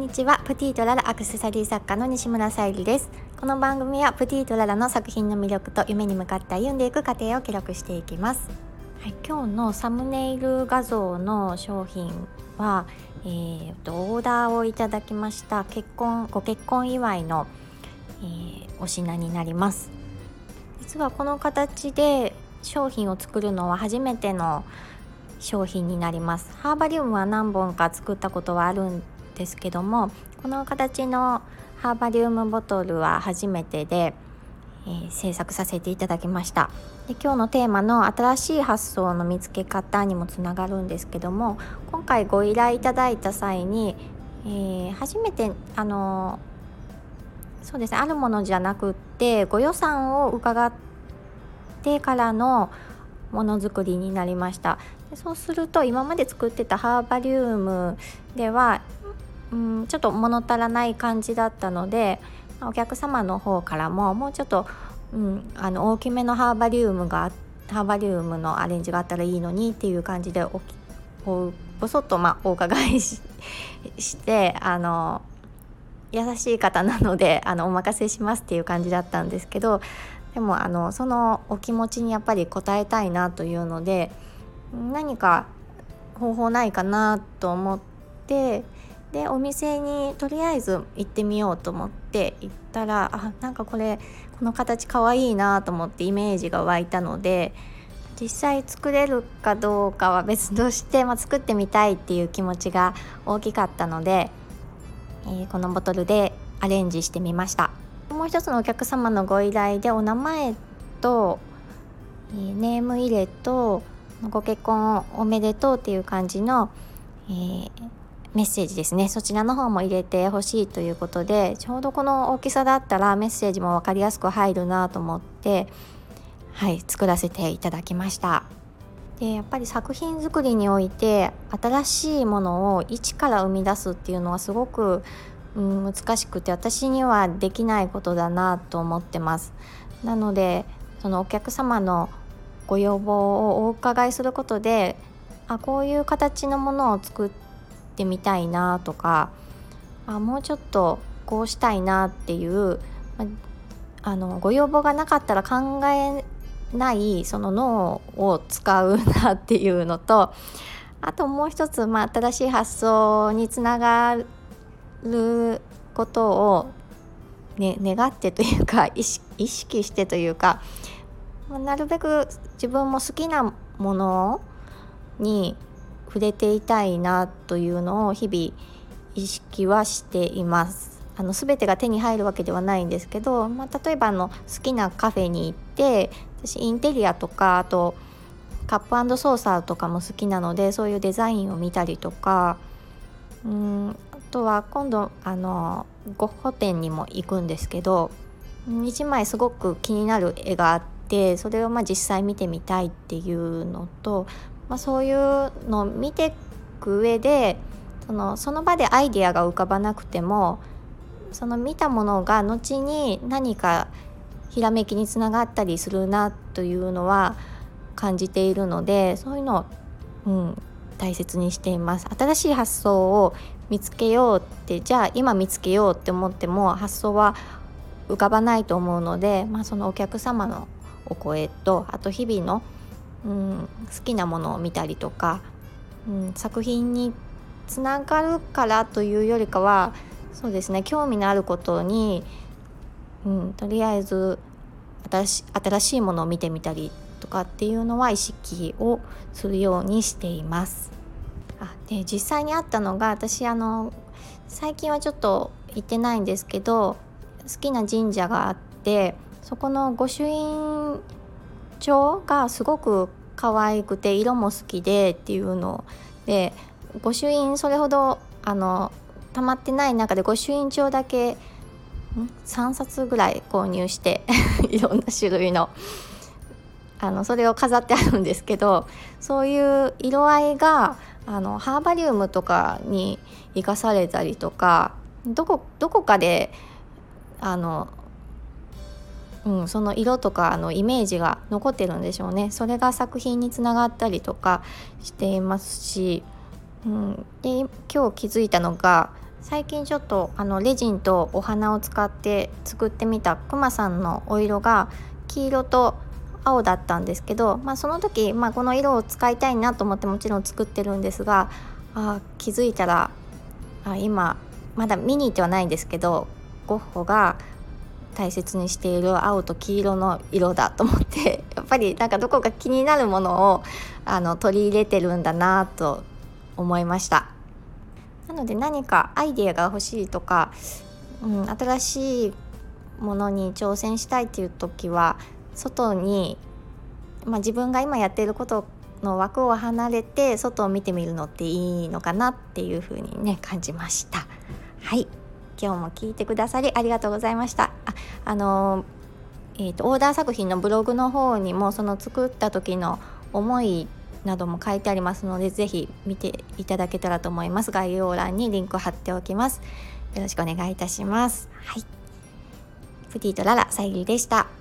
んにちは。プティートララアクセサリー作家の西村さゆりです。この番組はプティートララの作品の魅力と夢に向かって歩んでいく過程を記録していきます。はい、今日のサムネイル画像の商品は、えー、とオーダーをいただきました結婚ご結婚祝いの、えー、お品になります。実はこの形で商品を作るのは初めての商品になります。ハーバリウムは何本か作ったことはあるんですけどもこの形のハーバリウムボトルは初めてで、えー、制作させていただきました。で今日のテーマの新しい発想の見つけ方にもつながるんですけども今回ご依頼いただいた際に、えー、初めてあのそうですねあるものじゃなくってご予算を伺ってからのものづくりになりました。でそうすると今まで作ってたハーバリウムでは、うん、ちょっと物足らない感じだったのでお客様の方からももうちょっと、うん、あの大きめのハーバリウムがハーバリウムのアレンジがあったらいいのにっていう感じでおおぼそっと、まあ、お伺いしてあの優しい方なのであのお任せしますっていう感じだったんですけどでもあのそのお気持ちにやっぱり応えたいなというので何か方法ないかなと思ってでお店にとりあえず行ってみようと思って行ったらあなんかこれこの形かわいいなと思ってイメージが湧いたので実際作れるかどうかは別として、まあ、作ってみたいっていう気持ちが大きかったので、えー、このボトルでアレンジしてみました。もう一つのお客様のご依頼でお名前と、えー、ネーム入れとご結婚おめでとうっていう感じの、えー、メッセージですね。そちらの方も入れてほしいということでちょうどこの大きさだったらメッセージも分かりやすく入るなと思ってはい作らせていただきました。でやっぱり作品作りにおいて新しいものを一から生み出すっていうのはすごく、うん、難しくて私にはできないことだなと思ってます。なのでそのお客様のご要望をお伺いすることであこういう形のものを作ってみたいなとかあもうちょっとこうしたいなっていう、まあのご要望がなかったら考えないその脳を使うなっていうのとあともう一つ、まあ、新しい発想につながることを、ね、願ってというか意識してというかまなるべく自分も好きなものに触れていたいなというのを日々意識はしています。あの全てが手に入るわけではないんですけど、まあ、例えばあの好きなカフェに行って私インテリアとかあとカップソーサーとかも好きなのでそういうデザインを見たりとかうんあとは今度あのゴッホ展にも行くんですけど1枚すごく気になる絵があってそれをまあ実際見てみたいっていうのと、まあ、そういうのを見ていく上でそのその場でアイデアが浮かばなくてもその見たものが後に何かひらめきにつながったりするなというのは感じているのでそういうのを、うん、大切にしています。新しい発想を見つけようってじゃあ今見つけようって思っても発想は浮かばないと思うので、まあ、そのお客様のお声とあと日々の、うん、好きなものを見たりとか、うん、作品につながるからというよりかはそうですね興味のあることに、うん、とりあえず新し新しいものを見てみたりとかっていうのは意識をするようにしています。あで実際にあったのが私あの最近はちょっと行ってないんですけど好きな神社があってそこの御朱印帳がすごく可愛くて色も好きでっていうので御朱印それほどあの溜まってない中で御朱印帳だけ3冊ぐらい購入して いろんな種類のあのそれを飾ってあるんですけどそういう色合いがあのハーバリウムとかに生かされたりとかどこどこかであのうん、その色とかあのイメージが残ってるんでしょうね。それが作品につながったりとかしていますし、うん、で今日気づいたのが最近ちょっとあのレジンとお花を使って作ってみたくまさんのお色が黄色と青だったんですけど、まあ、その時、まあ、この色を使いたいなと思ってもちろん作ってるんですがあ気づいたらあ今まだ見に行ってはないんですけどゴッホが大切にしている青と黄色の色だと思って やっぱりなんかどこか気になるものをあの取り入れてるんだなと思いました。なので何かアイデアが欲しいとか、うん、新しいものに挑戦したいっていう時は外に、まあ、自分が今やっていることの枠を離れて外を見てみるのっていいのかなっていうふうにね感じました。はい。今日も聞いてくださりありがとうございました。ああのえーと、オーダー作品のブログの方にもその作った時の思いなども書いてありますので是非見ていただけたらと思います。概要欄にリンクを貼っておきます。よろしくお願いいたします。はい。プティとララさゆりでした。